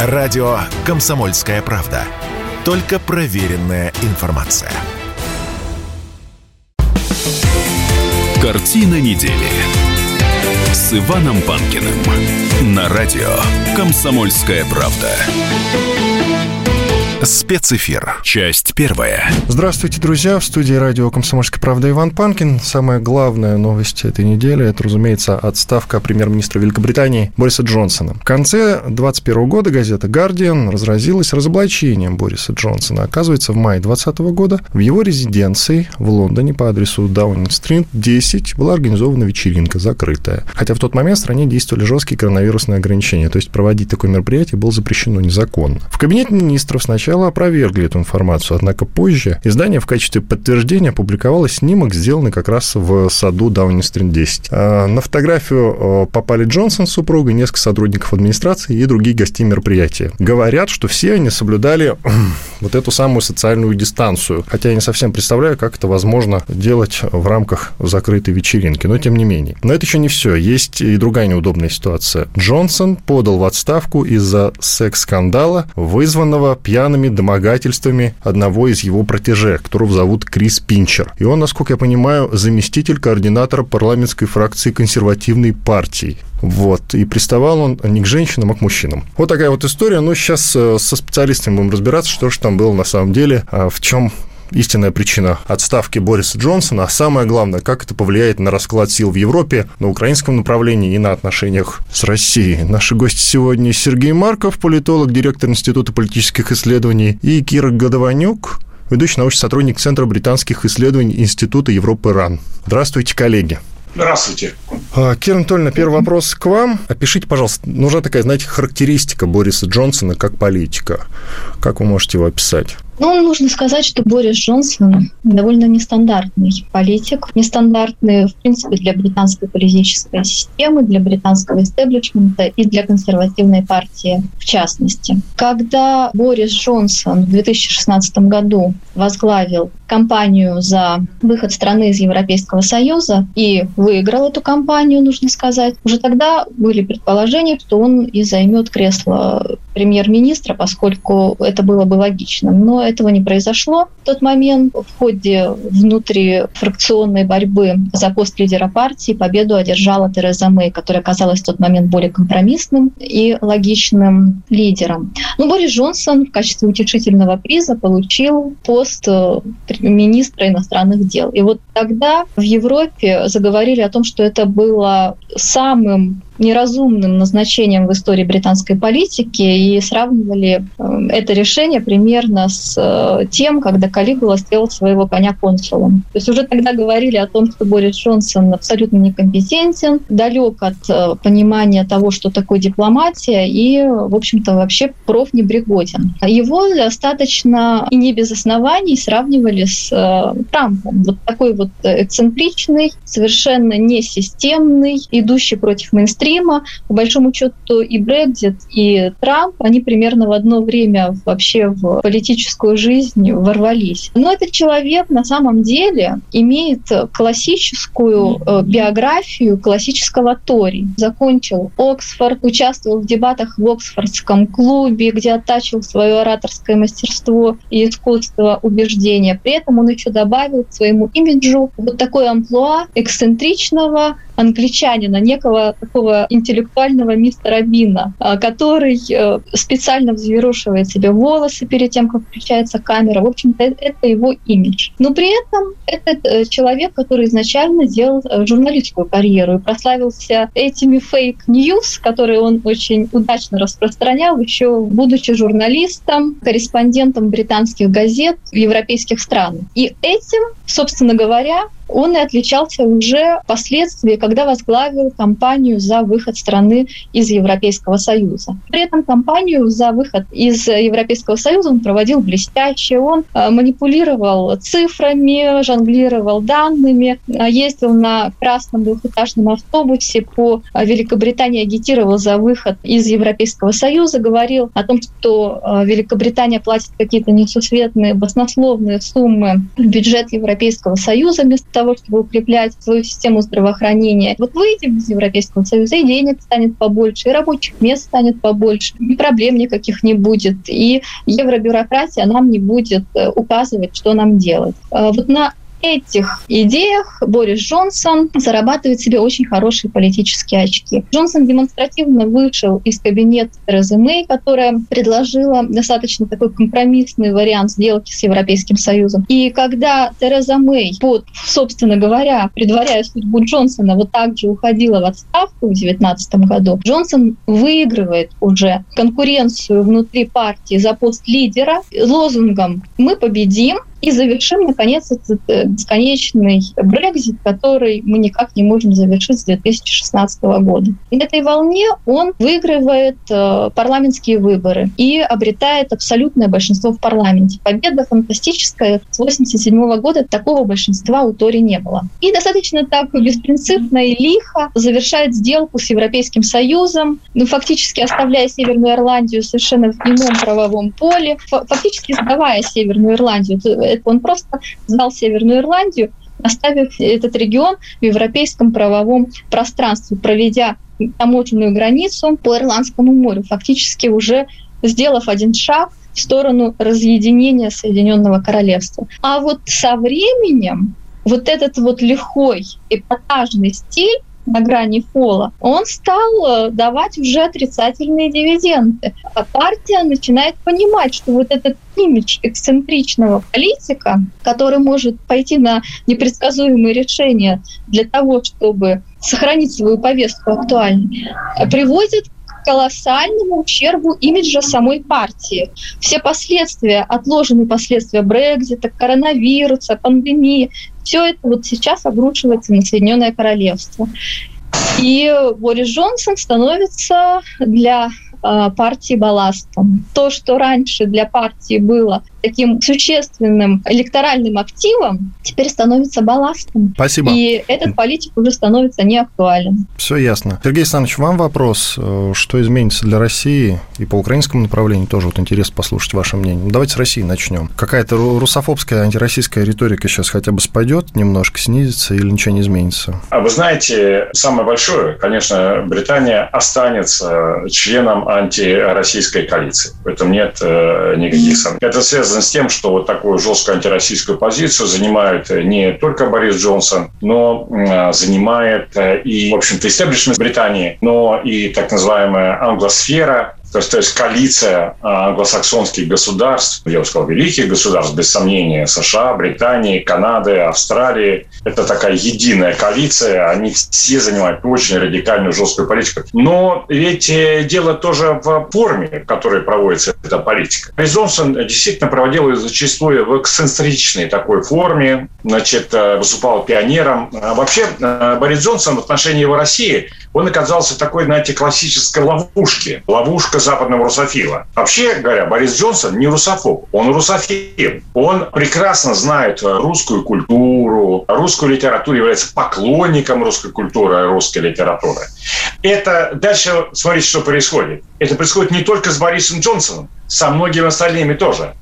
Радио «Комсомольская правда». Только проверенная информация. Картина недели с Иваном Панкиным на радио «Комсомольская правда». Спецэфир. Часть первая. Здравствуйте, друзья. В студии радио «Комсомольская правда» Иван Панкин. Самая главная новость этой недели – это, разумеется, отставка премьер-министра Великобритании Бориса Джонсона. В конце 2021 года газета «Гардиан» разразилась разоблачением Бориса Джонсона. Оказывается, в мае 2020 года в его резиденции в Лондоне по адресу Даунинг-стрит 10 была организована вечеринка, закрытая. Хотя в тот момент в стране действовали жесткие коронавирусные ограничения, то есть проводить такое мероприятие было запрещено незаконно. В кабинете министров сначала сначала опровергли эту информацию, однако позже издание в качестве подтверждения опубликовало снимок, сделанный как раз в саду Даунинг-стрит 10. А, на фотографию попали Джонсон с супругой, несколько сотрудников администрации и другие гостей мероприятия. Говорят, что все они соблюдали вот эту самую социальную дистанцию, хотя я не совсем представляю, как это возможно делать в рамках закрытой вечеринки, но тем не менее. Но это еще не все, есть и другая неудобная ситуация. Джонсон подал в отставку из-за секс-скандала, вызванного пьяным постоянными домогательствами одного из его протеже, которого зовут Крис Пинчер. И он, насколько я понимаю, заместитель координатора парламентской фракции консервативной партии. Вот. И приставал он не к женщинам, а к мужчинам. Вот такая вот история. Но сейчас э, со специалистами будем разбираться, что же там было на самом деле, а в чем истинная причина отставки Бориса Джонсона, а самое главное, как это повлияет на расклад сил в Европе, на украинском направлении и на отношениях с Россией. Наши гости сегодня Сергей Марков, политолог, директор Института политических исследований, и Кира Годованюк, ведущий научный сотрудник Центра британских исследований Института Европы РАН. Здравствуйте, коллеги. Здравствуйте. А, Кира Анатольевна, первый вопрос к вам. Опишите, пожалуйста, нужна такая, знаете, характеристика Бориса Джонсона как политика. Как вы можете его описать? Ну, нужно сказать, что Борис Джонсон довольно нестандартный политик, нестандартный, в принципе, для британской политической системы, для британского истеблишмента и для консервативной партии в частности. Когда Борис Джонсон в 2016 году возглавил кампанию за выход страны из Европейского Союза и выиграл эту кампанию, нужно сказать, уже тогда были предположения, что он и займет кресло премьер-министра, поскольку это было бы логичным. Но этого не произошло. В тот момент в ходе внутрифракционной борьбы за пост лидера партии победу одержала Тереза Мэй, которая оказалась в тот момент более компромиссным и логичным лидером. Но Борис Джонсон в качестве утешительного приза получил пост э, министра иностранных дел. И вот тогда в Европе заговорили о том, что это было самым неразумным назначением в истории британской политики и сравнивали э, это решение примерно с тем, когда Калигула сделал своего коня консулом. То есть уже тогда говорили о том, что Борис Джонсон абсолютно некомпетентен, далек от э, понимания того, что такое дипломатия, и, в общем-то, вообще профнебригоден. Его достаточно и не без оснований сравнивали с Трампом. Вот такой вот эксцентричный, совершенно несистемный, идущий против мейнстрима. По большому счету и Брекзит, и Трамп, они примерно в одно время вообще в политическую жизнь ворвались. Но этот человек на самом деле имеет классическую э, биографию классического Тори. Закончил Оксфорд, участвовал в дебатах в Оксфордском клубе, где оттачивал свое ораторское мастерство и искусство убеждения. При этом он еще добавил к своему имиджу вот такой амплуа эксцентричного англичанина, некого такого интеллектуального мистера Бина, а, который э, специально взъерошивает себе волосы перед тем, как включается камера. В общем-то, это его имидж. Но при этом это э, человек, который изначально делал э, журналистскую карьеру и прославился этими fake news, которые он очень удачно распространял, еще будучи журналистом, корреспондентом британских газет в европейских странах. И этим, собственно говоря, он и отличался уже впоследствии, когда возглавил кампанию за выход страны из Европейского Союза. При этом кампанию за выход из Европейского Союза он проводил блестяще. Он э, манипулировал цифрами, жонглировал данными, э, ездил на красном двухэтажном автобусе по э, Великобритании, агитировал за выход из Европейского Союза, говорил о том, что Великобритания платит какие-то несусветные, баснословные суммы в бюджет Европейского Союза вместо того, чтобы укреплять свою систему здравоохранения. Вот выйдем из Европейского Союза, и денег станет побольше, и рабочих мест станет побольше, и проблем никаких не будет, и евробюрократия нам не будет э, указывать, что нам делать. А вот на этих идеях Борис Джонсон зарабатывает себе очень хорошие политические очки. Джонсон демонстративно вышел из кабинета Терезы Мэй, которая предложила достаточно такой компромиссный вариант сделки с Европейским Союзом. И когда Тереза Мэй, под, собственно говоря, предваряя судьбу Джонсона, вот так же уходила в отставку в 2019 году, Джонсон выигрывает уже конкуренцию внутри партии за пост лидера лозунгом «Мы победим», и завершим, наконец, этот э, бесконечный Брекзит, который мы никак не можем завершить с 2016 года. И на этой волне он выигрывает э, парламентские выборы и обретает абсолютное большинство в парламенте. Победа фантастическая. С 1987 года такого большинства у Тори не было. И достаточно так беспринципно и лихо завершает сделку с Европейским Союзом, ну, фактически оставляя Северную Ирландию совершенно в ином правовом поле, фактически сдавая Северную Ирландию он просто сдал Северную Ирландию, оставив этот регион в европейском правовом пространстве, проведя таможенную границу по Ирландскому морю, фактически уже сделав один шаг в сторону разъединения Соединенного Королевства. А вот со временем вот этот вот лихой эпатажный стиль на грани фола, он стал э, давать уже отрицательные дивиденды. А партия начинает понимать, что вот этот имидж эксцентричного политика, который может пойти на непредсказуемые решения для того, чтобы сохранить свою повестку актуальной, приводит колоссальному ущербу имиджа самой партии. Все последствия, отложенные последствия Брекзита, коронавируса, пандемии, все это вот сейчас обрушивается на Соединенное Королевство. И Борис Джонсон становится для партии балластом. То, что раньше для партии было таким существенным электоральным активом, теперь становится балластом. Спасибо. И этот политик уже становится неактуален. Все ясно. Сергей Александрович, вам вопрос. Э, что изменится для России и по украинскому направлению? Тоже вот интересно послушать ваше мнение. Ну, давайте с России начнем. Какая-то русофобская, антироссийская риторика сейчас хотя бы спадет, немножко снизится или ничего не изменится? А вы знаете, самое большое, конечно, Британия останется членом антироссийской коалиции. В этом нет э, никаких сомнений. Это связано с тем, что вот такую жесткую антироссийскую позицию занимает не только Борис Джонсон, но э, занимает э, и, в общем-то, истеблишмент Британии, но и так называемая англосфера, то есть, то есть коалиция а, англосаксонских государств, я бы сказал, великих государств, без сомнения, США, Британии, Канады, Австралии. Это такая единая коалиция, они все занимают очень радикальную, жесткую политику. Но ведь э, дело тоже в форме, в которой проводится эта политика. Борис Джонсон действительно проводил ее зачастую в эксцентричной такой форме, значит, э, выступал пионером. А вообще, э, Борис Джонсон в отношении его России, он оказался такой, знаете, классической ловушке. Ловушка западного русофила. Вообще говоря, Борис Джонсон не русофоб, он русофил. Он прекрасно знает русскую культуру, русскую литературу, является поклонником русской культуры, русской литературы. Это дальше, смотрите, что происходит. Это происходит не только с Борисом Джонсоном, со многими остальными тоже.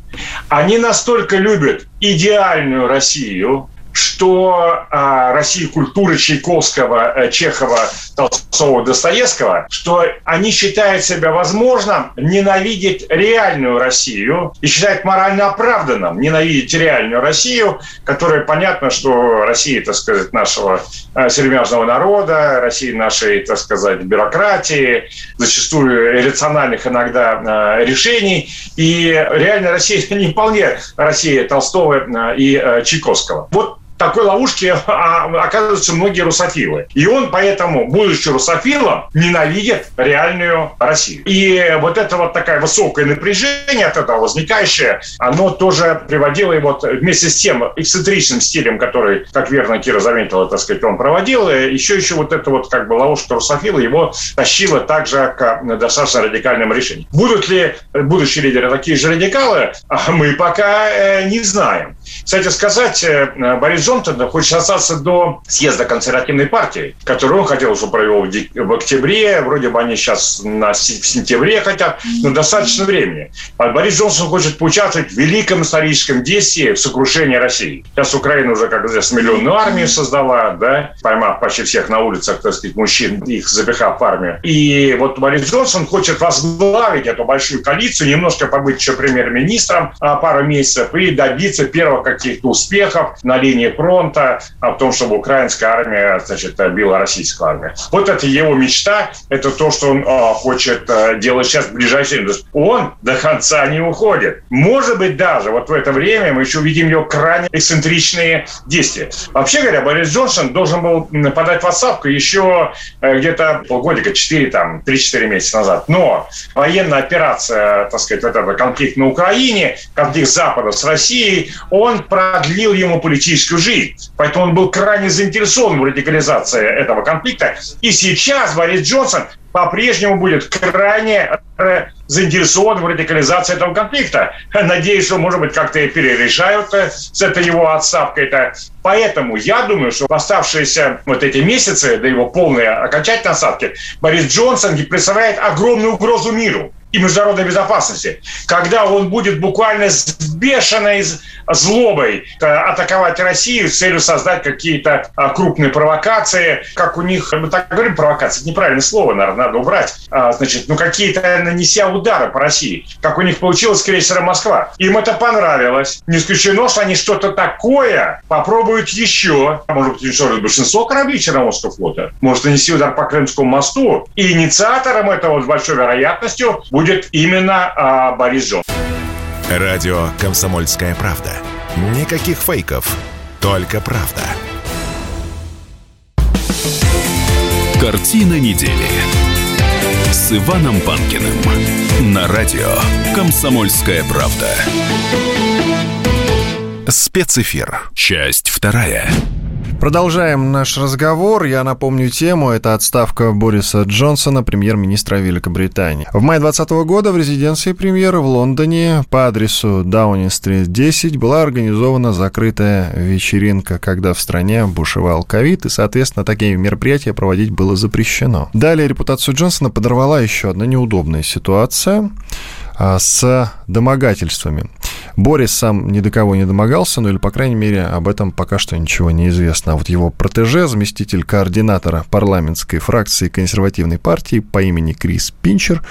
Они настолько любят идеальную Россию, что а, Россия культуры Чайковского, э, Чехова, Толстого, Достоевского, что они считают себя возможным ненавидеть реальную Россию и считают морально оправданным ненавидеть реальную Россию, которая понятно, что Россия, так сказать, нашего э, сермяжного народа, Россия нашей, так сказать, бюрократии, зачастую иррациональных иногда э, решений. И реальная Россия не вполне Россия Толстого и Чайковского. Вот такой ловушке а, оказываются многие русофилы. И он поэтому, будучи русофилом, ненавидит реальную Россию. И вот это вот такая высокое напряжение от этого возникающее, оно тоже приводило его вместе с тем эксцентричным стилем, который, как верно Кира заметила, так сказать, он проводил, еще еще вот это вот как бы ловушка русофила его тащила также к достаточно радикальным решениям. Будут ли будущие лидеры такие же радикалы, мы пока э, не знаем. Кстати сказать, э, Борис Джонсон хочет остаться до съезда консервативной партии, который он хотел, чтобы провел в октябре. Вроде бы они сейчас на сентябре хотят, но достаточно времени. А Борис Джонсон хочет поучаствовать в великом историческом действии в сокрушении России. Сейчас Украина уже, как известно, миллионную армию создала, да, поймав почти всех на улицах, так сказать, мужчин, их запихав в армию. И вот Борис Джонсон хочет возглавить эту большую коалицию, немножко побыть еще премьер-министром а, пару месяцев и добиться первых каких-то успехов на линии фронта о том, чтобы украинская армия, значит, била российскую армию. Вот это его мечта, это то, что он а, хочет а, делать сейчас в ближайшее время. Он до конца не уходит. Может быть, даже вот в это время мы еще увидим его крайне эксцентричные действия. Вообще говоря, Борис Джонсон должен был подать в отставку еще э, где-то полгодика, 4, там, 3-4 месяца назад. Но военная операция, так сказать, вот этот конфликт на Украине, конфликт Запада с Россией, он продлил ему политическую жизнь. Поэтому он был крайне заинтересован в радикализации этого конфликта. И сейчас Борис Джонсон по-прежнему будет крайне э, заинтересован в радикализации этого конфликта. Надеюсь, что, может быть, как-то и перерешают э, с этой его отставкой-то. Поэтому я думаю, что в оставшиеся вот эти месяцы до его полной окончательной отставки Борис Джонсон представляет огромную угрозу миру и международной безопасности, когда он будет буквально с бешеной злобой э, атаковать Россию с целью создать какие-то а, крупные провокации, как у них, мы так говорим, провокации, это неправильное слово, наверное, надо убрать, а, значит, ну какие-то нанеся удары по России, как у них получилось с крейсером Москва. Им это понравилось. Не исключено, что они что-то такое попробуют еще. Может быть, уничтожить большинство кораблей Черноморского флота. Может, нанести удар по Крымскому мосту. И инициатором этого с большой вероятностью будет именно а, Борис Джонсон. Радио «Комсомольская правда». Никаких фейков, только правда. Картина недели с Иваном Панкиным на радио «Комсомольская правда». Спецэфир. Часть вторая. Продолжаем наш разговор. Я напомню тему. Это отставка Бориса Джонсона, премьер-министра Великобритании. В мае 2020 года в резиденции премьера в Лондоне по адресу Даунинг-стрит 10 была организована закрытая вечеринка, когда в стране бушевал ковид, и, соответственно, такие мероприятия проводить было запрещено. Далее репутацию Джонсона подорвала еще одна неудобная ситуация а, с домогательствами. Борис сам ни до кого не домогался, ну или, по крайней мере, об этом пока что ничего не известно. А вот его протеже, заместитель координатора парламентской фракции консервативной партии по имени Крис Пинчер,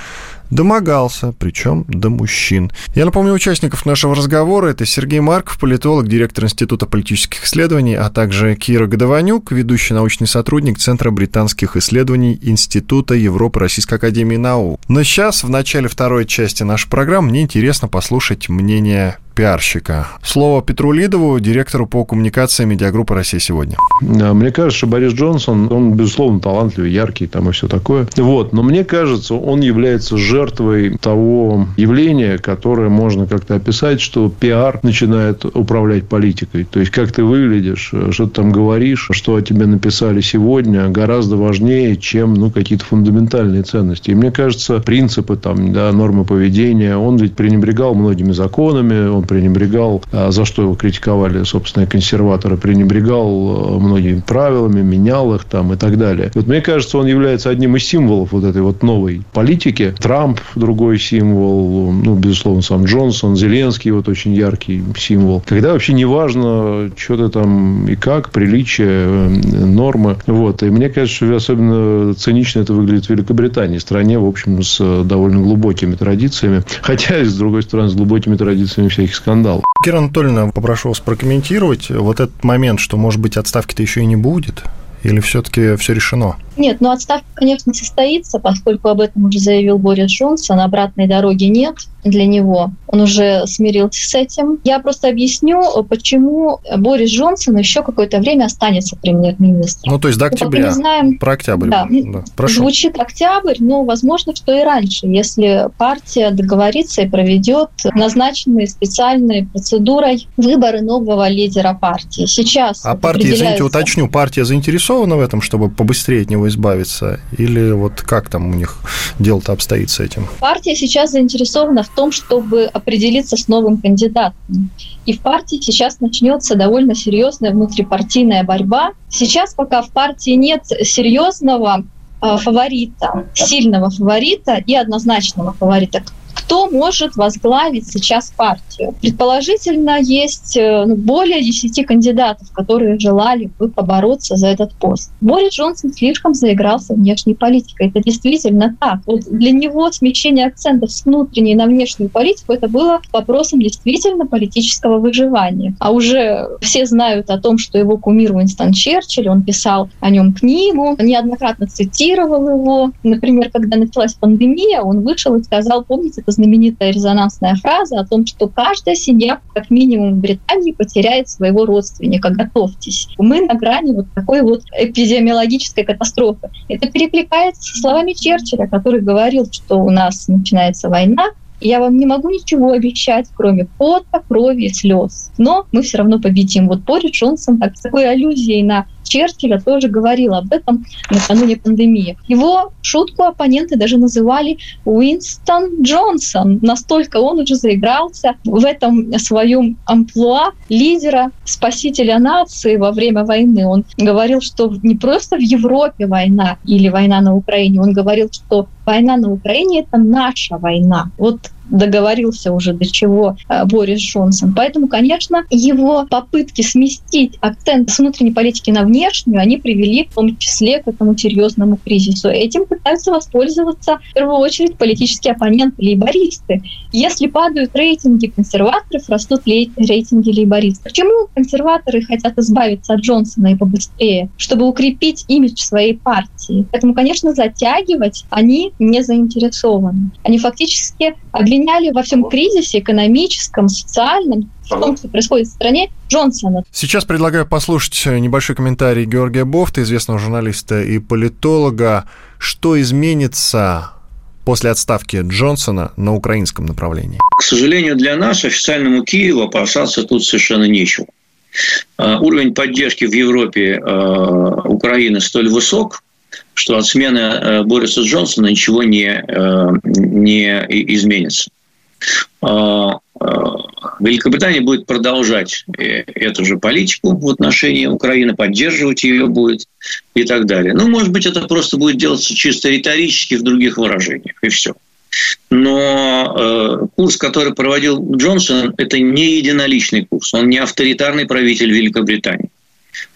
домогался, причем до мужчин. Я напомню участников нашего разговора. Это Сергей Марков, политолог, директор Института политических исследований, а также Кира Годованюк, ведущий научный сотрудник Центра британских исследований Института Европы Российской Академии Наук. Но сейчас, в начале второй части нашей программы, мне интересно послушать мнение пиарщика. Слово Петру Лидову, директору по коммуникации медиагруппы «Россия сегодня». Мне кажется, что Борис Джонсон, он, безусловно, талантливый, яркий там и все такое. Вот. Но мне кажется, он является жертвой того явления, которое можно как-то описать, что пиар начинает управлять политикой. То есть, как ты выглядишь, что ты там говоришь, что о тебе написали сегодня, гораздо важнее, чем ну, какие-то фундаментальные ценности. И мне кажется, принципы, там, да, нормы поведения, он ведь пренебрегал многими законами, он пренебрегал, а за что его критиковали, собственно, консерваторы, пренебрегал э, многими правилами, менял их там и так далее. Вот мне кажется, он является одним из символов вот этой вот новой политики. Трамп другой символ, ну, безусловно, сам Джонсон, Зеленский вот очень яркий символ. Когда вообще не важно, что ты там и как, приличие, э, нормы. Вот. И мне кажется, что особенно цинично это выглядит в Великобритании, стране, в общем, с довольно глубокими традициями. Хотя, с другой стороны, с глубокими традициями всяких скандал. Кира Анатольевна, попрошу вас прокомментировать вот этот момент, что, может быть, отставки-то еще и не будет? Или все-таки все решено? Нет, ну отставка, конечно, состоится, поскольку об этом уже заявил Борис Джонсон, обратной дороги нет для него. Он уже смирился с этим. Я просто объясню, почему Борис Джонсон еще какое-то время останется премьер-министром. Ну, то есть до октября. Мы знаем, Про октябрь. Да, да. Прошу. Звучит октябрь, но возможно, что и раньше, если партия договорится и проведет назначенные специальной процедурой выборы нового лидера партии. Сейчас А партия, извините, уточню, партия заинтересована в этом, чтобы побыстрее от него избавиться? Или вот как там у них дело-то обстоит с этим? Партия сейчас заинтересована в том, чтобы определиться с новым кандидатом. И в партии сейчас начнется довольно серьезная внутрипартийная борьба. Сейчас пока в партии нет серьезного э, фаворита, сильного фаворита и однозначного фаворита кто может возглавить сейчас партию. Предположительно, есть э, ну, более 10 кандидатов, которые желали бы побороться за этот пост. Борис Джонсон слишком заигрался внешней политикой. Это действительно так. Вот для него смещение акцентов с внутренней на внешнюю политику это было вопросом действительно политического выживания. А уже все знают о том, что его кумир Уинстон Черчилль, он писал о нем книгу, неоднократно цитировал его. Например, когда началась пандемия, он вышел и сказал, помните, это знаменитая резонансная фраза о том, что каждая семья, как минимум в Британии, потеряет своего родственника. Готовьтесь. Мы на грани вот такой вот эпидемиологической катастрофы. Это перекликается со словами Черчилля, который говорил, что у нас начинается война, я вам не могу ничего обещать, кроме пота, крови и слез. Но мы все равно победим. Вот Борис Джонсон так, с такой аллюзией на Черчилля тоже говорил об этом накануне пандемии. Его шутку оппоненты даже называли Уинстон Джонсон. Настолько он уже заигрался в этом своем амплуа лидера, спасителя нации во время войны. Он говорил, что не просто в Европе война или война на Украине, он говорил, что война на Украине – это наша война. Вот договорился уже до чего э, Борис Джонсон. Поэтому, конечно, его попытки сместить акцент с внутренней политики на внешнюю, они привели в том числе к этому серьезному кризису. Этим пытаются воспользоваться в первую очередь политические оппоненты, лейбористы. Если падают рейтинги консерваторов, растут рейтинги лейбористов. Почему консерваторы хотят избавиться от Джонсона и побыстрее? Чтобы укрепить имидж своей партии. Поэтому, конечно, затягивать они не заинтересованы. Они фактически обвиняли во всем кризисе экономическом, социальном, в том, что происходит в стране, Джонсона. Сейчас предлагаю послушать небольшой комментарий Георгия Бофта, известного журналиста и политолога. Что изменится после отставки Джонсона на украинском направлении? К сожалению для нас, официальному Киеву, опасаться тут совершенно нечего. А, уровень поддержки в Европе а, Украины столь высок, что от смены э, Бориса Джонсона ничего не, э, не изменится. А, а, Великобритания будет продолжать э, эту же политику в отношении Украины, поддерживать ее будет и так далее. Ну, может быть, это просто будет делаться чисто риторически в других выражениях, и все. Но э, курс, который проводил Джонсон, это не единоличный курс, он не авторитарный правитель Великобритании.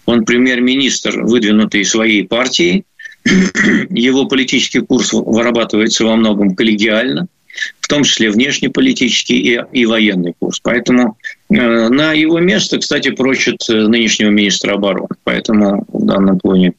Он премьер-министр, выдвинутый своей партией, его политический курс вырабатывается во многом коллегиально, в том числе внешнеполитический и, и военный курс. Поэтому э, на его место, кстати, прочит э, нынешнего министра обороны. Поэтому в данном плане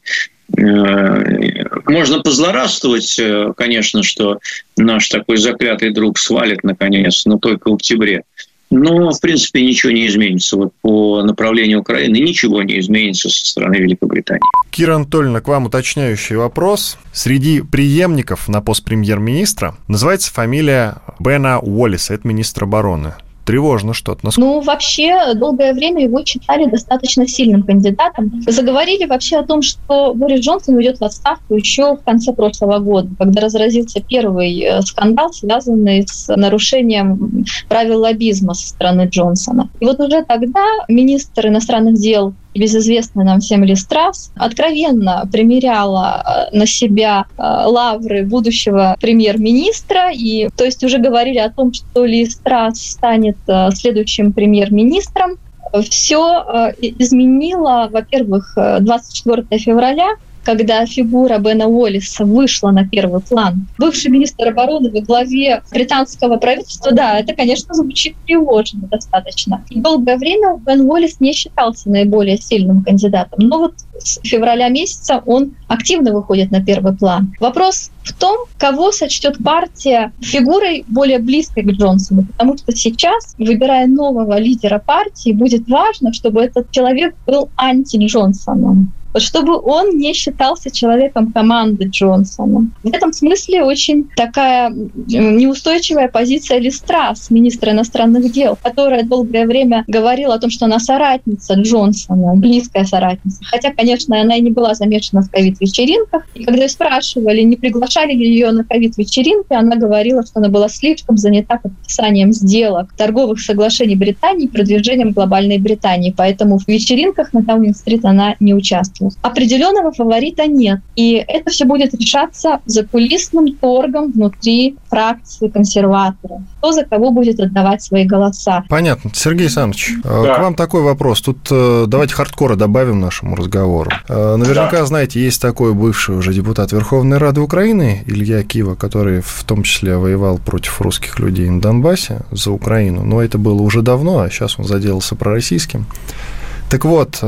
э, можно позлорадствовать, э, конечно, что наш такой заклятый друг свалит наконец, но только в октябре. Но, в принципе, ничего не изменится. Вот по направлению Украины ничего не изменится со стороны Великобритании. Кира Анатольевна, к вам уточняющий вопрос. Среди преемников на пост премьер-министра называется фамилия Бена Уоллиса, это министр обороны тревожно что-то. Насколько... Ну, вообще, долгое время его считали достаточно сильным кандидатом. Заговорили вообще о том, что Борис Джонсон уйдет в отставку еще в конце прошлого года, когда разразился первый э, скандал, связанный с нарушением правил лоббизма со стороны Джонсона. И вот уже тогда министр иностранных дел безызвестная нам всем Листрас, откровенно примеряла э, на себя э, лавры будущего премьер-министра. И, то есть уже говорили о том, что Листрас станет э, следующим премьер-министром. Все изменило, во-первых, 24 февраля, когда фигура Бена Уоллиса вышла на первый план. Бывший министр обороны во главе британского правительства, да, это, конечно, звучит тревожно достаточно. И долгое время Бен Уоллис не считался наиболее сильным кандидатом. Но вот с февраля месяца он активно выходит на первый план. Вопрос в том, кого сочтет партия фигурой более близкой к Джонсону, потому что сейчас, выбирая нового лидера партии, будет важно, чтобы этот человек был анти-Джонсоном чтобы он не считался человеком команды Джонсона. В этом смысле очень такая неустойчивая позиция Листрас, министра иностранных дел, которая долгое время говорила о том, что она соратница Джонсона, близкая соратница. Хотя, конечно, она и не была замешана в ковид-вечеринках. И когда ее спрашивали, не приглашали ли ее на ковид-вечеринки, она говорила, что она была слишком занята подписанием сделок, торговых соглашений Британии продвижением глобальной Британии. Поэтому в вечеринках на Даунинг-стрит она не участвовала. Определенного фаворита нет. И это все будет решаться закулисным торгом внутри фракции консерваторов. Кто за кого будет отдавать свои голоса. Понятно. Сергей Александрович, э, да. к вам такой вопрос. Тут э, давайте хардкора добавим нашему разговору. Э, наверняка, да. знаете, есть такой бывший уже депутат Верховной Рады Украины Илья Кива, который в том числе воевал против русских людей на Донбассе за Украину. Но это было уже давно, а сейчас он заделался пророссийским. Так вот,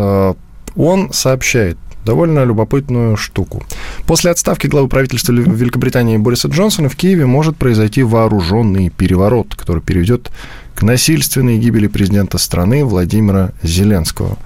он сообщает, довольно любопытную штуку. После отставки главы правительства Великобритании Бориса Джонсона в Киеве может произойти вооруженный переворот, который приведет к насильственной гибели президента страны Владимира Зеленского.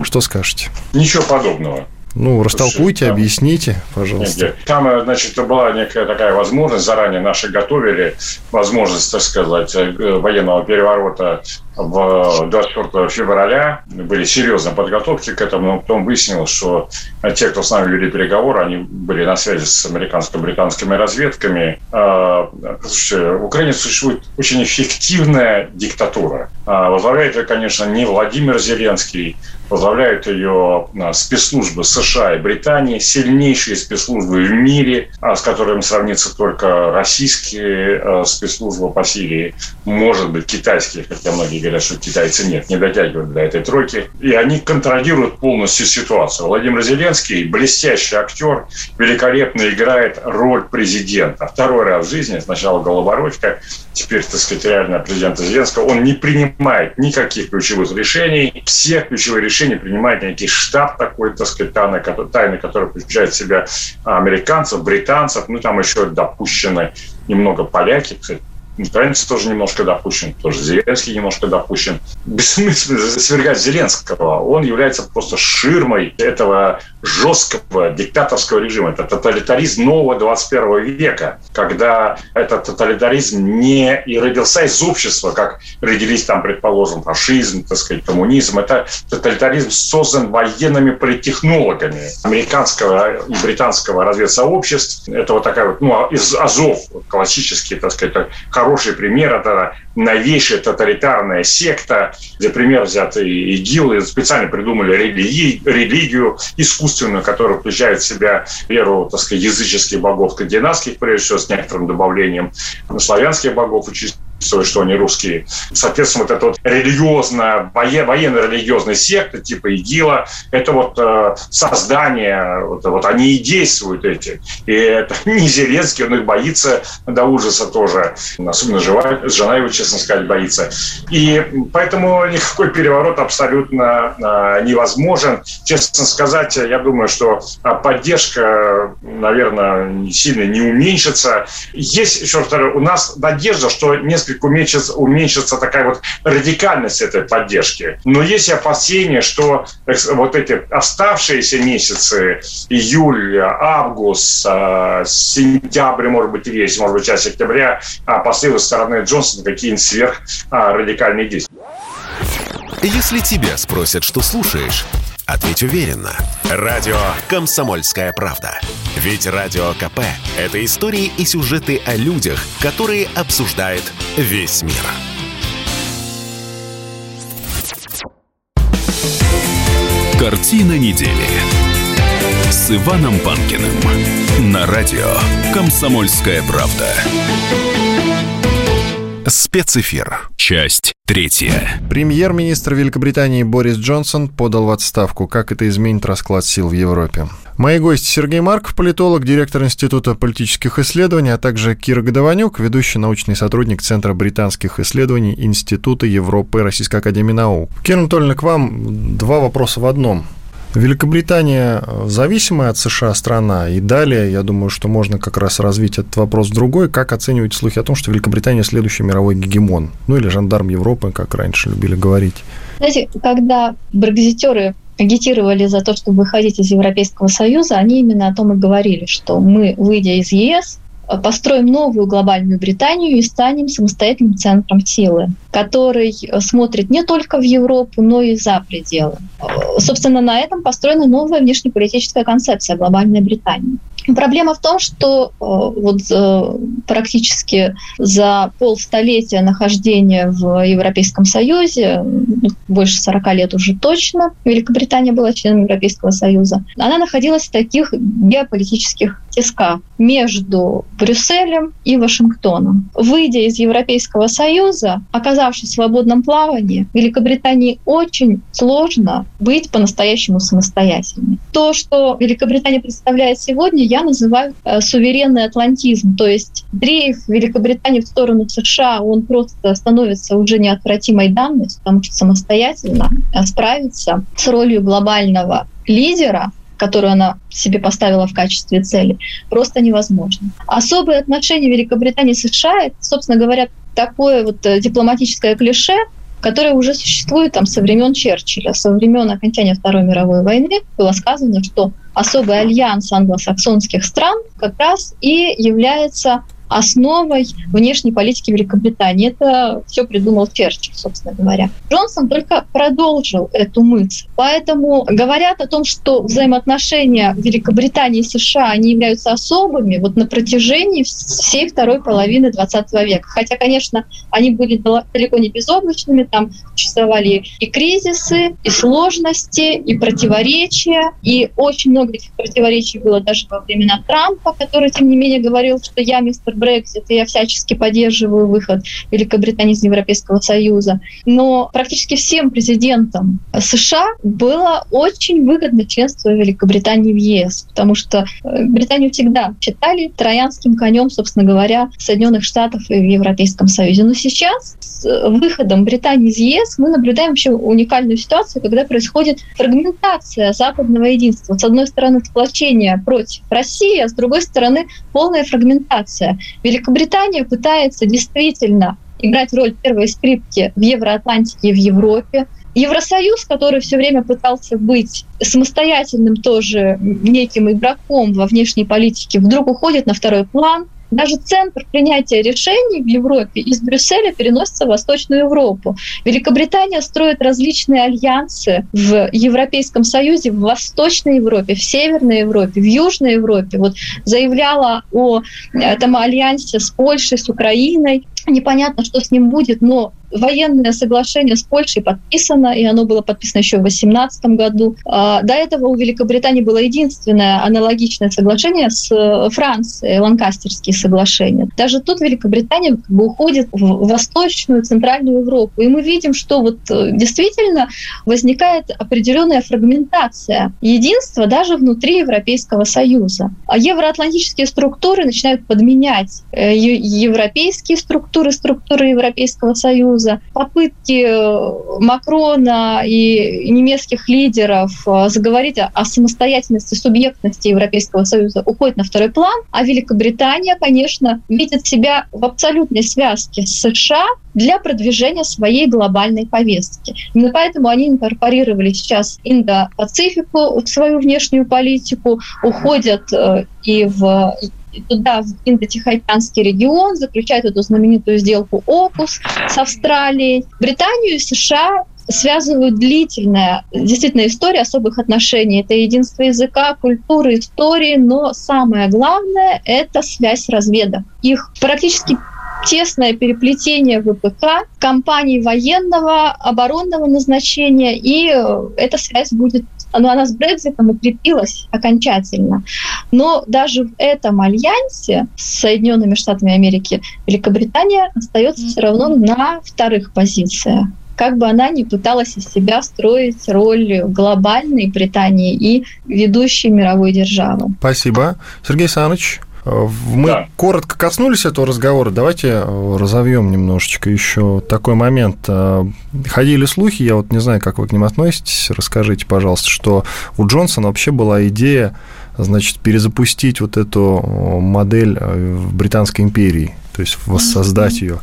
Что скажете? Ничего подобного. Ну, растолкуйте, там, объясните, пожалуйста. Нет, там, значит, была некая такая возможность, заранее наши готовили возможность, так сказать, э, военного переворота в 24 февраля. Были серьезные подготовки к этому, но потом выяснилось, что те, кто с нами вели переговоры, они были на связи с американско-британскими разведками. А, слушайте, в Украине существует очень эффективная диктатура. А, возглавляет ее, конечно, не Владимир Зеленский, возглавляют ее а, спецслужбы США и Британии, сильнейшие спецслужбы в мире, а, с которыми сравнится только российские а, спецслужбы по Сирии, может быть, китайские, хотя многие говорят, что китайцы нет, не дотягивают до этой тройки. И они контролируют полностью ситуацию. Владимир Зеленский, блестящий актер, великолепно играет роль президента. Второй раз в жизни, сначала головородька, теперь, так сказать, реально президента Зеленского, он не принимает никаких ключевых решений. Все ключевые решения решение принимает некий штаб такой, так сказать, тайный, тайный который включает в себя американцев, британцев, ну, там еще допущены немного поляки, кстати, Украинцы тоже немножко допущен, тоже Зеленский немножко допущен. Бессмысленно свергать Зеленского. Он является просто ширмой этого жесткого диктаторского режима. Это тоталитаризм нового 21 века, когда этот тоталитаризм не и родился из общества, как родились там, предположим, фашизм, так сказать, коммунизм. Это тоталитаризм создан военными политтехнологами американского и британского разведсообществ. Это вот такая вот, ну, из Азов, классический, так сказать, хороший пример. Это новейшая тоталитарная секта, где пример взят ИГИЛ, и специально придумали религию, религию искусственную, которая включает в себя веру, так сказать, языческих богов скандинавских, прежде всего, с некоторым добавлением славянских богов, что они русские. Соответственно, вот эта вот религиозная, военно-религиозная секта типа ИГИЛа, это вот э, создание, вот, вот они и действуют эти. И это не Зеленский, он их боится до ужаса тоже. Особенно жена, жена его, честно сказать, боится. И поэтому никакой переворот абсолютно э, невозможен. Честно сказать, я думаю, что поддержка, наверное, сильно не уменьшится. Есть, еще раз у нас надежда, что несколько уменьшится, уменьшится такая вот радикальность этой поддержки. Но есть опасения, что вот эти оставшиеся месяцы, июль, август, а, сентябрь, может быть, весь, может быть, часть октября, а, последуют со стороны Джонсона какие-нибудь сверхрадикальные действия. Если тебя спросят, что слушаешь, ответь уверенно. Радио «Комсомольская правда». Ведь Радио КП – это истории и сюжеты о людях, которые обсуждает весь мир. Картина недели с Иваном Панкиным на радио «Комсомольская правда». Спецэфир. Часть третья. Премьер-министр Великобритании Борис Джонсон подал в отставку. Как это изменит расклад сил в Европе? Мои гости Сергей Марков, политолог, директор Института политических исследований, а также Кира Годованюк, ведущий научный сотрудник Центра британских исследований Института Европы Российской Академии Наук. Кира Анатольевна, к вам два вопроса в одном. Великобритания зависимая от США страна, и далее, я думаю, что можно как раз развить этот вопрос другой. Как оцениваете слухи о том, что Великобритания следующий мировой гегемон? Ну или жандарм Европы, как раньше любили говорить. Знаете, когда брекзитеры агитировали за то, чтобы выходить из Европейского Союза, они именно о том и говорили, что мы, выйдя из ЕС, построим новую глобальную Британию и станем самостоятельным центром силы, который смотрит не только в Европу, но и за пределы. Собственно, на этом построена новая внешнеполитическая концепция глобальной Британии. Проблема в том, что э, вот э, практически за полстолетия нахождения в Европейском Союзе, ну, больше 40 лет уже точно, Великобритания была членом Европейского Союза, она находилась в таких геополитических тисках между Брюсселем и Вашингтоном. Выйдя из Европейского Союза, оказавшись в свободном плавании, Великобритании очень сложно быть по-настоящему самостоятельной. То, что Великобритания представляет сегодня, я называю э, суверенный атлантизм. То есть дрейф Великобритании в сторону США, он просто становится уже неотвратимой данностью, потому что самостоятельно э, справиться с ролью глобального лидера которую она себе поставила в качестве цели, просто невозможно. Особые отношения Великобритании и США, это, собственно говоря, такое вот э, дипломатическое клише, которое уже существует там со времен Черчилля, со времен окончания Второй мировой войны было сказано, что особый альянс англосаксонских стран как раз и является основой внешней политики Великобритании. Это все придумал Черчилль, собственно говоря. Джонсон только продолжил эту мысль. Поэтому говорят о том, что взаимоотношения Великобритании и США они являются особыми вот на протяжении всей второй половины 20 века. Хотя, конечно, они были далеко не безоблачными, там существовали и кризисы, и сложности, и противоречия, и очень много этих противоречий было даже во времена Трампа, который, тем не менее, говорил, что я мистер Брексит, и я всячески поддерживаю выход Великобритании из Европейского Союза. Но практически всем президентам США было очень выгодно членство Великобритании в ЕС, потому что э, Британию всегда считали троянским конем, собственно говоря, Соединенных Штатов и в Европейском Союзе. Но сейчас выходом Британии из ЕС мы наблюдаем вообще уникальную ситуацию, когда происходит фрагментация западного единства. С одной стороны, сплочение против России, а с другой стороны, полная фрагментация. Великобритания пытается действительно играть роль первой скрипки в Евроатлантике и в Европе. Евросоюз, который все время пытался быть самостоятельным тоже неким игроком во внешней политике, вдруг уходит на второй план. Даже центр принятия решений в Европе из Брюсселя переносится в Восточную Европу. Великобритания строит различные альянсы в Европейском Союзе, в Восточной Европе, в Северной Европе, в Южной Европе. Вот заявляла о этом альянсе с Польшей, с Украиной. Непонятно, что с ним будет, но военное соглашение с Польшей подписано, и оно было подписано еще в 2018 году. А, до этого у Великобритании было единственное аналогичное соглашение с э, Францией, Ланкастерские соглашения. Даже тут Великобритания как бы уходит в Восточную, Центральную Европу. И мы видим, что вот э, действительно возникает определенная фрагментация единства даже внутри Европейского Союза. А евроатлантические структуры начинают подменять э, европейские структуры, структуры Европейского Союза, попытки э, Макрона и немецких лидеров э, заговорить о самостоятельности, субъектности Европейского Союза уходят на второй план, а Великобритания, конечно, видит себя в абсолютной связке с США для продвижения своей глобальной повестки. Именно поэтому они инкорпорировали сейчас Индо-Пацифику в свою внешнюю политику, уходят э, и в туда, в Индо-Тихоокеанский регион, заключают эту знаменитую сделку ОКУС с Австралией. Британию и США связывают длительная действительно история особых отношений. Это единство языка, культуры, истории, но самое главное – это связь разведок. Их практически тесное переплетение ВПК, компаний военного, оборонного назначения, и э, эта связь будет но она с Брекзитом укрепилась окончательно. Но даже в этом альянсе с Соединенными Штатами Америки Великобритания остается все равно на вторых позициях как бы она ни пыталась из себя строить роль глобальной Британии и ведущей мировой державы. Спасибо. Сергей Александрович, мы да. коротко коснулись этого разговора. Давайте э, разовьем немножечко еще такой момент. Э, ходили слухи, я вот не знаю, как вы к ним относитесь. Расскажите, пожалуйста, что у Джонсона вообще была идея, значит, перезапустить вот эту модель э, в Британской империи, то есть воссоздать ее.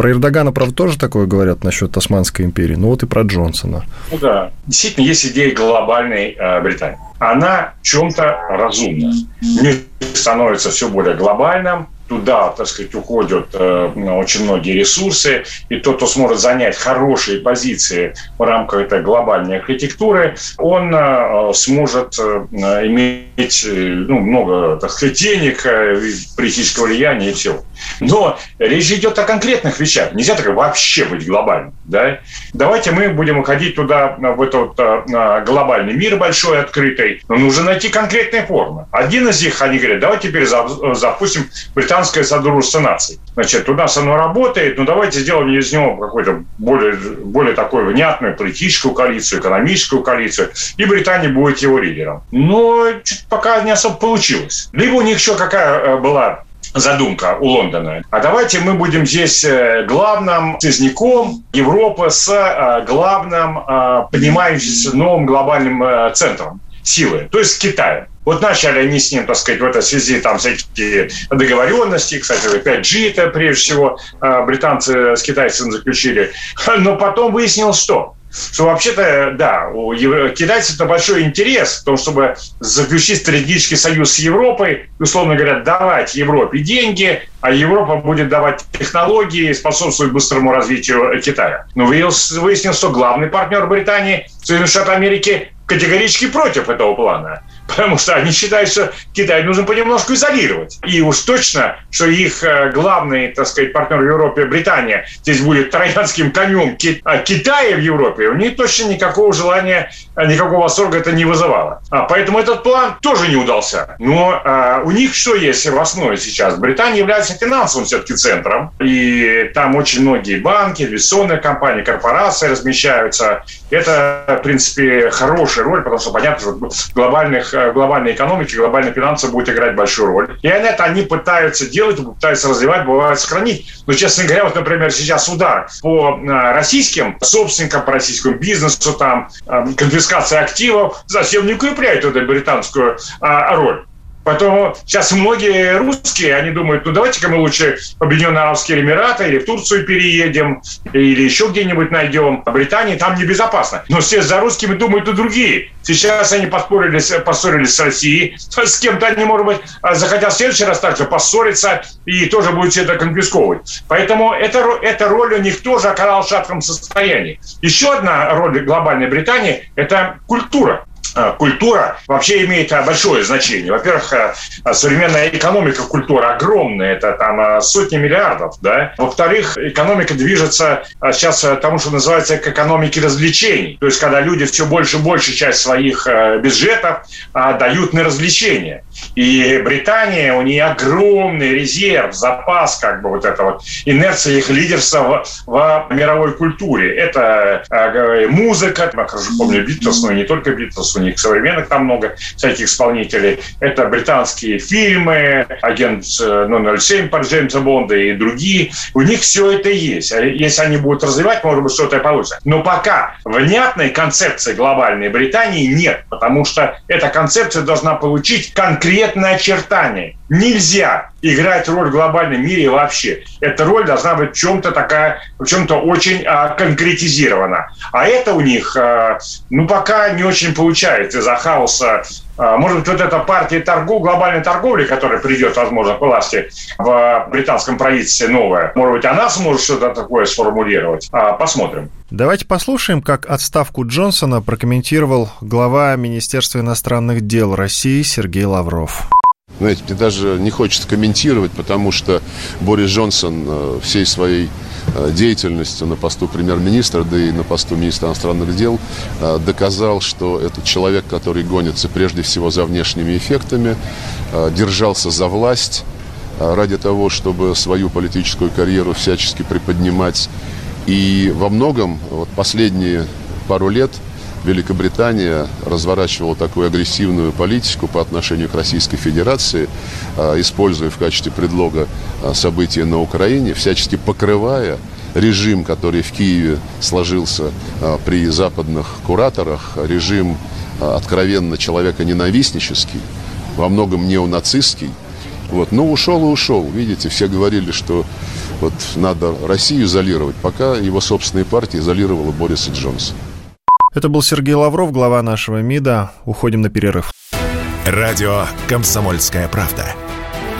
Про Эрдогана, правда, тоже такое говорят насчет Османской империи, ну вот и про Джонсона. Ну да, действительно, есть идея глобальной э, Британии. Она в чем-то разумна. Мир становится все более глобальным, туда, так сказать, уходят э, очень многие ресурсы, и тот, кто сможет занять хорошие позиции в рамках этой глобальной архитектуры, он э, сможет э, иметь э, ну, много, так сказать, денег, э, политического влияния и всего. Но речь идет о конкретных вещах. Нельзя так вообще быть глобальным. Да? Давайте мы будем уходить туда, в этот э, глобальный мир большой, открытый, но нужно найти конкретные формы. Один из них, они говорят, давайте теперь запустим британскую британское Содружество наций. Значит, у нас оно работает, но давайте сделаем из него какую-то более, более такую внятную политическую коалицию, экономическую коалицию, и Британия будет его лидером. Но пока не особо получилось. Либо у них еще какая э, была задумка у Лондона. А давайте мы будем здесь э, главным связником Европы с э, главным поднимающимся новым глобальным центром силы, то есть с Китаем. Вот начали они с ним, так сказать, в этой связи там всякие договоренности, кстати, 5G это прежде всего а, британцы с китайцами заключили. Но потом выяснилось, что что вообще-то, да, у китайцев это большой интерес в том, чтобы заключить стратегический союз с Европой, условно говоря, давать Европе деньги, а Европа будет давать технологии, способствовать быстрому развитию Китая. Но выяснилось, что главный партнер Британии, Соединенные Штаты Америки, категорически против этого плана потому что они считают, что Китай нужно понемножку изолировать. И уж точно, что их э, главный, так сказать, партнер в Европе, Британия, здесь будет троянским конем а Китая в Европе, у них точно никакого желания, э, никакого восторга это не вызывало. А поэтому этот план тоже не удался. Но а, у них что есть в основе сейчас? Британия является финансовым все-таки центром, и там очень многие банки, инвестиционные компании, корпорации размещаются. Это, в принципе, хорошая роль, потому что понятно, что глобальных глобальной экономики, глобальной финансы будет играть большую роль. И это они пытаются делать, пытаются развивать, бывает сохранить. Но, честно говоря, вот, например, сейчас удар по э, российским собственникам, по российскому бизнесу, там, э, конфискация активов совсем не укрепляет эту британскую роль. Поэтому сейчас многие русские, они думают, ну давайте-ка мы лучше в Объединенные Арабские Эмираты или в Турцию переедем, или еще где-нибудь найдем. В Британии там небезопасно. Но все за русскими думают и другие. Сейчас они поссорились, поссорились с Россией. С кем-то они, может быть, захотят в следующий раз также поссориться и тоже будут все это конфисковывать. Поэтому эта, эта роль у них тоже оказалась в шатком состоянии. Еще одна роль глобальной Британии – это культура. Э, культура вообще имеет э, большое значение. Во-первых, э, современная экономика культура огромная, это там сотни миллиардов, да. Во-вторых, экономика движется сейчас тому, что называется к экономике развлечений. То есть, когда люди все больше и больше часть своих бюджетов дают на развлечения. И Британия, у нее огромный резерв, запас, как бы вот это вот, инерция их лидерства в, в мировой культуре. Это музыка, я хорошо помню Битлз, но не только Битлз, у них современных там много всяких исполнителей. Это британские фильмы, агент 007 по Джеймса Бонда и другие. У них все это есть. А если они будут развивать, может быть, что-то и получится. Но пока внятной концепции глобальной Британии нет, потому что эта концепция должна получить конкретно конкретное очертание. Нельзя играть роль в глобальном мире вообще. Эта роль должна быть в чем-то такая, в чем-то очень а, конкретизирована. А это у них, а, ну, пока не очень получается из-за хаоса а, может быть, вот эта партия торгов, глобальной торговли, которая придет, возможно, к власти в британском правительстве новая, может быть, она сможет что-то такое сформулировать. А, посмотрим. Давайте послушаем, как отставку Джонсона прокомментировал глава Министерства иностранных дел России Сергей Лавров. Знаете, мне даже не хочется комментировать, потому что Борис Джонсон э, всей своей Э, деятельностью на посту премьер-министра, да и на посту министра иностранных дел, э, доказал, что этот человек, который гонится прежде всего за внешними эффектами, держался за власть ради того, чтобы свою политическую карьеру всячески приподнимать. И во многом вот последние пару лет – Великобритания разворачивала такую агрессивную политику по отношению к Российской Федерации, а, используя в качестве предлога а, события на Украине, всячески покрывая режим, который в Киеве сложился а, при западных кураторах, режим откровенно человеконенавистнический, во многом неонацистский. Вот. Ну, ушел и ушел. Видите, все говорили, что вот надо Россию изолировать, пока его собственная партия изолировала Бориса Джонсона. Это был Сергей Лавров, глава нашего МИДа. Уходим на перерыв. Радио «Комсомольская правда».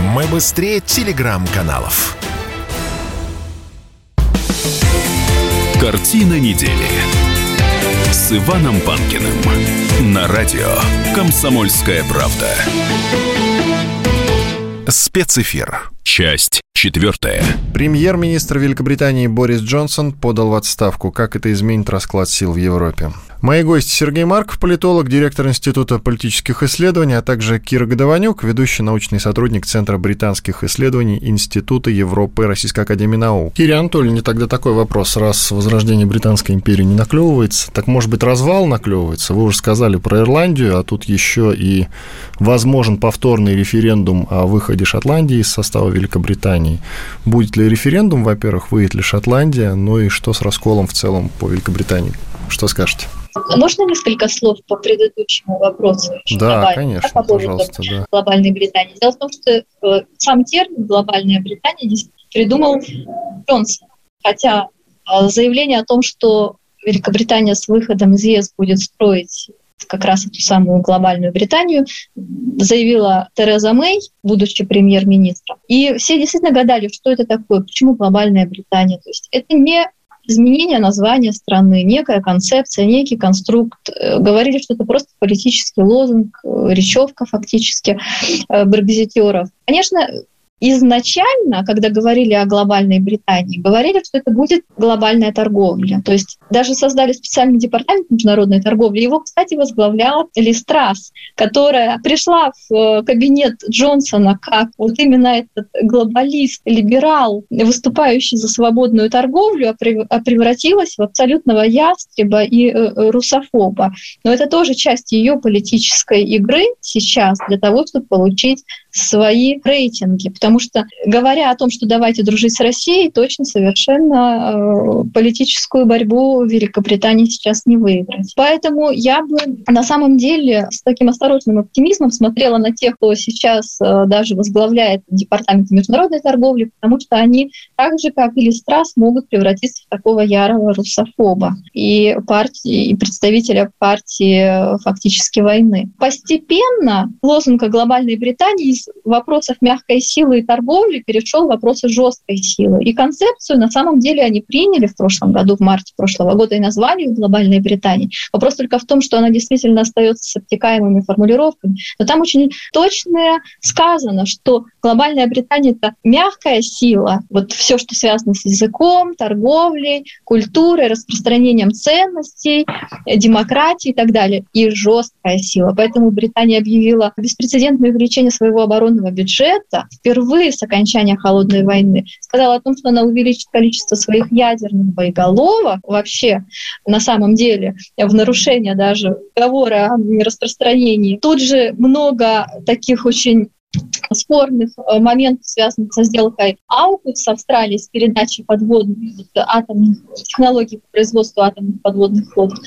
Мы быстрее телеграм-каналов. Картина недели с Иваном Панкиным на радио «Комсомольская правда». Спецэфир. Часть четвертая. Премьер-министр Великобритании Борис Джонсон подал в отставку. Как это изменит расклад сил в Европе? Мои гости Сергей Марков, политолог, директор Института политических исследований, а также Кира Годованюк, ведущий научный сотрудник Центра британских исследований Института Европы Российской Академии Наук. Кирия Анатольевна, тогда такой вопрос. Раз возрождение Британской империи не наклевывается, так может быть развал наклевывается? Вы уже сказали про Ирландию, а тут еще и возможен повторный референдум о выходе Шотландии из состава Великобритании. Будет ли референдум, во-первых, выйдет ли Шотландия, ну и что с расколом в целом по Великобритании? Что скажете? Можно несколько слов по предыдущему вопросу? Да, добавить? конечно, по пожалуйста. Да. Глобальной Британии. Дело в том, что э, сам термин «глобальная Британия» придумал Джонсон. Хотя э, заявление о том, что Великобритания с выходом из ЕС будет строить как раз эту самую глобальную Британию, заявила Тереза Мэй, будучи премьер-министром. И все действительно гадали, что это такое, почему глобальная Британия. То есть это не изменение названия страны, некая концепция, некий конструкт. Э, говорили, что это просто политический лозунг, э, речевка фактически э, брекзитеров. Конечно, изначально, когда говорили о глобальной Британии, говорили, что это будет глобальная торговля. То есть даже создали специальный департамент международной торговли. Его, кстати, возглавляла Лиз Трасс, которая пришла в э, кабинет Джонсона как вот именно этот глобалист, либерал, выступающий за свободную торговлю, а, а превратилась в абсолютного ястреба и э, э, русофоба. Но это тоже часть ее политической игры сейчас для того, чтобы получить свои рейтинги. Потому что, говоря о том, что давайте дружить с Россией, точно совершенно э, политическую борьбу Великобритании сейчас не выиграть. Поэтому я бы на самом деле с таким осторожным оптимизмом смотрела на тех, кто сейчас э, даже возглавляет департамент международной торговли, потому что они так же, как и Листрас, могут превратиться в такого ярого русофоба и, партии, и представителя партии э, фактически войны. Постепенно лозунг глобальной Британии из вопросов мягкой силы и торговли перешел в вопросы жесткой силы. И концепцию на самом деле они приняли в прошлом году, в марте прошлого года, и назвали ее «Глобальной Британией». Вопрос только в том, что она действительно остается с обтекаемыми формулировками. Но там очень точно сказано, что глобальная Британия — это мягкая сила, вот все, что связано с языком, торговлей, культурой, распространением ценностей, демократией и так далее, и жесткая сила. Поэтому Британия объявила беспрецедентное увеличение своего оборонного бюджета впервые с окончания холодной войны. Сказала о том, что она увеличит количество своих ядерных боеголовок вообще на самом деле в нарушение даже договора о распространении. Тут же много таких очень спорных э, моментов, связанных со сделкой Аукут с Австралией, с передачей подводных атомных технологий по производству атомных подводных ходов.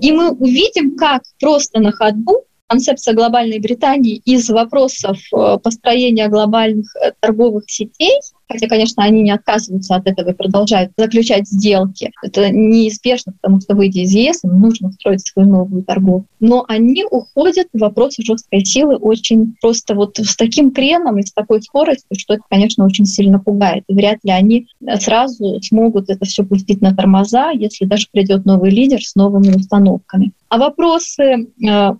И мы увидим, как просто на ходу концепция глобальной Британии из вопросов э, построения глобальных э, торговых сетей Хотя, конечно, они не отказываются от этого и продолжают заключать сделки. Это неизбежно, потому что, выйдя из ЕС, им нужно строить свою новую торговлю. Но они уходят в вопросы жесткой силы очень просто вот с таким креном и с такой скоростью, что это, конечно, очень сильно пугает. И вряд ли они сразу смогут это все пустить на тормоза, если даже придет новый лидер с новыми установками. А вопросы э,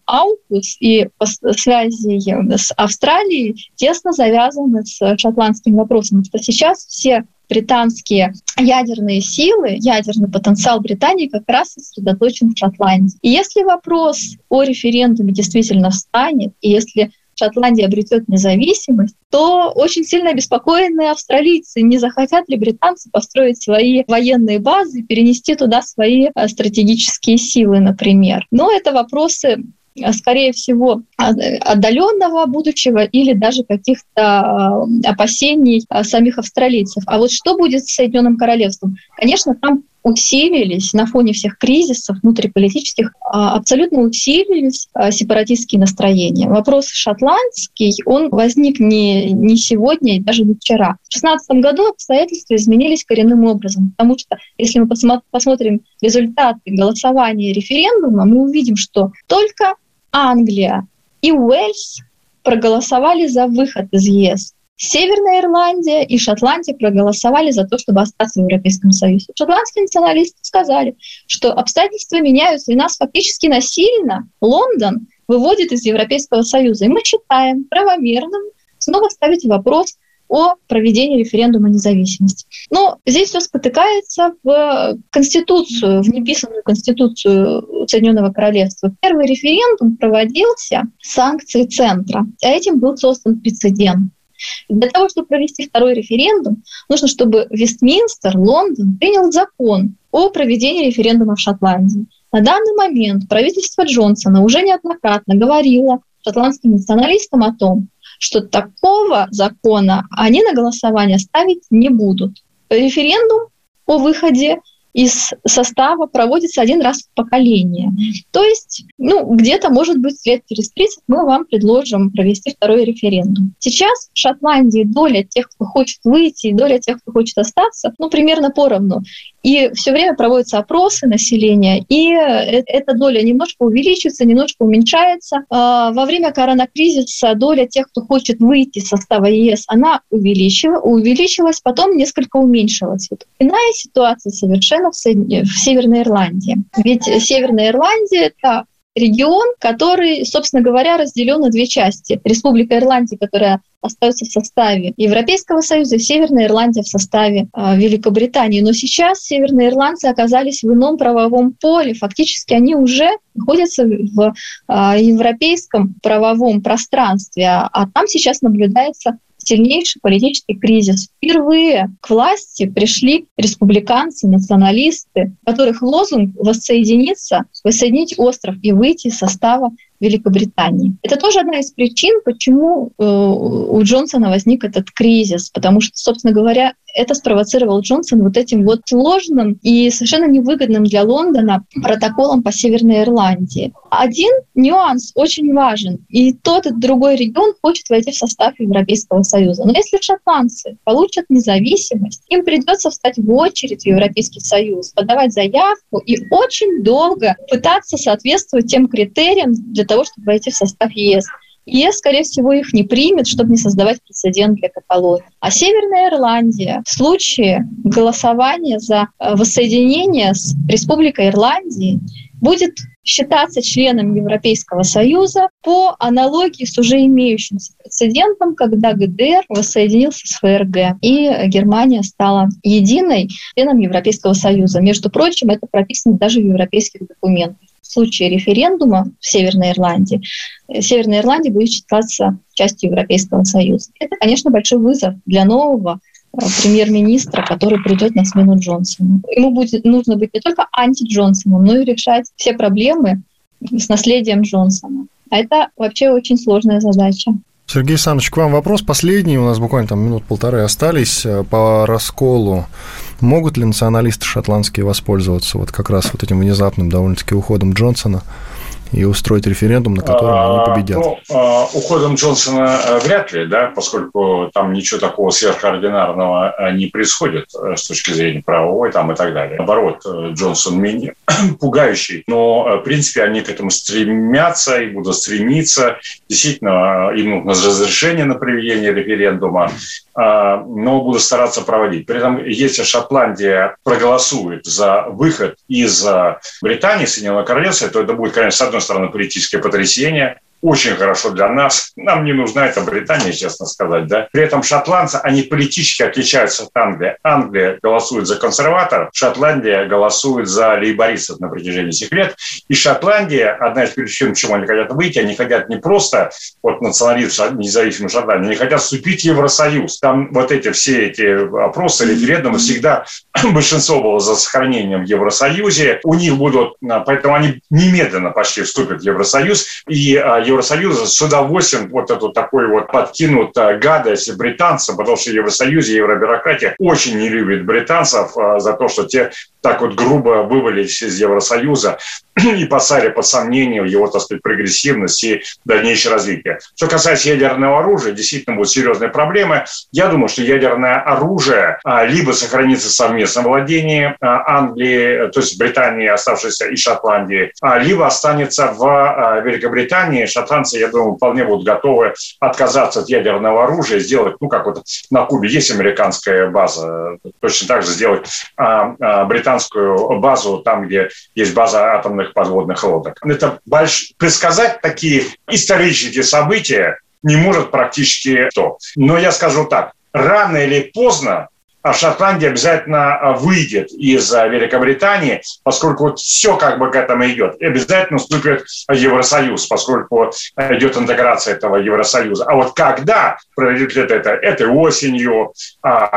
Аукус и связи с Австралией тесно завязаны с шотландским вопросом, что сейчас все британские ядерные силы, ядерный потенциал Британии как раз сосредоточен в Шотландии. И если вопрос о референдуме действительно встанет, и если Шотландия обретет независимость, то очень сильно обеспокоены австралийцы, не захотят ли британцы построить свои военные базы, перенести туда свои э, стратегические силы, например. Но это вопросы скорее всего, отдаленного будущего или даже каких-то э, опасений э, самих австралийцев. А вот что будет с Соединенным Королевством? Конечно, там усилились на фоне всех кризисов внутриполитических, а, абсолютно усилились сепаратистские настроения. Вопрос шотландский, он возник не, не сегодня и даже не вчера. В 2016 году обстоятельства изменились коренным образом, потому что если мы посмотрим результаты голосования референдума, мы увидим, что только Англия и Уэльс проголосовали за выход из ЕС. Северная Ирландия и Шотландия проголосовали за то, чтобы остаться в Европейском Союзе. Шотландские националисты сказали, что обстоятельства меняются, и нас фактически насильно Лондон выводит из Европейского Союза. И мы считаем правомерным снова ставить вопрос о проведении референдума независимости. Но здесь все спотыкается в Конституцию, в неписанную Конституцию Соединенного Королевства. Первый референдум проводился санкции центра, а этим был создан прецедент. Для того, чтобы провести второй референдум, нужно, чтобы Вестминстер, Лондон принял закон о проведении референдума в Шотландии. На данный момент правительство Джонсона уже неоднократно говорило шотландским националистам о том, что такого закона они на голосование ставить не будут. Референдум о выходе из состава проводится один раз в поколение. То есть, ну, где-то, может быть, лет через 30 мы вам предложим провести второй референдум. Сейчас в Шотландии доля тех, кто хочет выйти, и доля тех, кто хочет остаться, ну, примерно поровну. И все время проводятся опросы населения, и э, эта доля немножко увеличивается, немножко уменьшается. А, во время коронакризиса доля тех, кто хочет выйти из состава ЕС, она увеличилась, увеличилась потом несколько уменьшилась. Иная ситуация совершенно в Северной Ирландии. Ведь Северная Ирландия — это регион, который, собственно говоря, разделен на две части. Республика Ирландия, которая остается в составе Европейского Союза, и Северная Ирландия в составе э, Великобритании. Но сейчас северные ирландцы оказались в ином правовом поле. Фактически они уже находятся в э, европейском правовом пространстве, а, а там сейчас наблюдается сильнейший политический кризис. Впервые к власти пришли республиканцы, националисты, которых лозунг воссоединиться, воссоединить остров и выйти из состава Великобритании. Это тоже одна из причин, почему э, у Джонсона возник этот кризис, потому что, собственно говоря, это спровоцировал Джонсон вот этим вот сложным и совершенно невыгодным для Лондона протоколом по Северной Ирландии. Один нюанс очень важен, и тот и другой регион хочет войти в состав Европейского Союза. Но если шотландцы получат независимость, им придется встать в очередь в Европейский Союз, подавать заявку и очень долго пытаться соответствовать тем критериям для того, чтобы войти в состав ЕС. ЕС, скорее всего, их не примет, чтобы не создавать прецедент для Каталонии. А Северная Ирландия в случае голосования за э, воссоединение с Республикой Ирландии будет считаться членом Европейского Союза по аналогии с уже имеющимся прецедентом, когда ГДР воссоединился с ФРГ, и Германия стала единой членом Европейского Союза. Между прочим, это прописано даже в европейских документах в случае референдума в Северной Ирландии, э, Северная Ирландия будет считаться частью Европейского Союза. Это, конечно, большой вызов для нового э, премьер-министра, который придет на смену Джонсону. Ему будет нужно быть не только анти-Джонсоном, но и решать все проблемы с наследием Джонсона. А это вообще очень сложная задача. Сергей Александрович, к вам вопрос последний. У нас буквально там минут полторы остались э, по расколу Могут ли националисты шотландские воспользоваться вот как раз вот этим внезапным довольно-таки уходом Джонсона и устроить референдум, на котором они а, победят? Ну, а, уходом Джонсона э, вряд ли, да, поскольку там ничего такого сверхординарного э, не происходит э, с точки зрения правовой там, и так далее. Наоборот, Джонсон менее пугающий, но, в принципе, они к этому стремятся и будут стремиться. Действительно, им нужно разрешение на проведение референдума, но будут стараться проводить. При этом, если Шотландия проголосует за выход из Британии, Соединенного Королевства, то это будет, конечно, с одной стороны, политическое потрясение, очень хорошо для нас. Нам не нужна эта Британия, честно сказать. Да? При этом шотландцы, они политически отличаются от Англии. Англия голосует за консерваторов, Шотландия голосует за лейбористов на протяжении всех лет. И Шотландия, одна из причин, почему они хотят выйти, они хотят не просто вот национализм независимой Шотландии, они хотят вступить в Евросоюз. Там вот эти все эти опросы, референдумы, всегда большинство было за сохранением в Евросоюзе. У них будут, поэтому они немедленно почти вступят в Евросоюз. И а, Евросоюза с удовольствием вот эту такой вот подкинут гадость британцам, потому что Евросоюз и евробюрократия очень не любят британцев э, за то, что те так вот грубо вывалились из Евросоюза и поставили под сомнение его, так сказать, прогрессивность и дальнейшее развитие. Что касается ядерного оружия, действительно будут серьезные проблемы. Я думаю, что ядерное оружие а, либо сохранится в совместном владении а, Англии, то есть Британии, оставшейся и Шотландии, а, либо останется в Великобритании. Шотландцы, я думаю, вполне будут готовы отказаться от ядерного оружия, сделать, ну, как вот на Кубе есть американская база, точно так же сделать британскую базу там, где есть база атомных подводных лодок. Это больш... предсказать такие исторические события не может практически кто. Но я скажу так, рано или поздно Шотландия обязательно а, выйдет из а, Великобритании, поскольку вот все как бы к этому идет. И обязательно вступит Евросоюз, поскольку идет интеграция этого Евросоюза. А вот когда произойдет это, это осенью,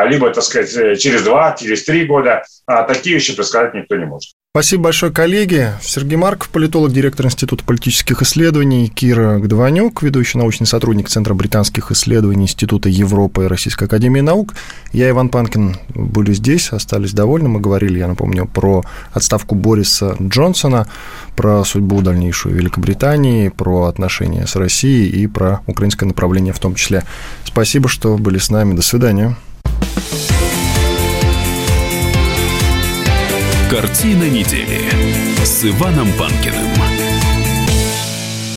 либо, так сказать, через два, через три года, такие вещи предсказать никто не может. Спасибо большое, коллеги. Сергей Марков, политолог, директор Института политических исследований, Кира Гдванюк, ведущий научный сотрудник Центра британских исследований Института Европы и Российской Академии Наук. Я, Иван Панкин, были здесь, остались довольны. Мы говорили, я напомню, про отставку Бориса Джонсона, про судьбу дальнейшую Великобритании, про отношения с Россией и про украинское направление в том числе. Спасибо, что были с нами. До свидания. Картина недели с Иваном Панкиным.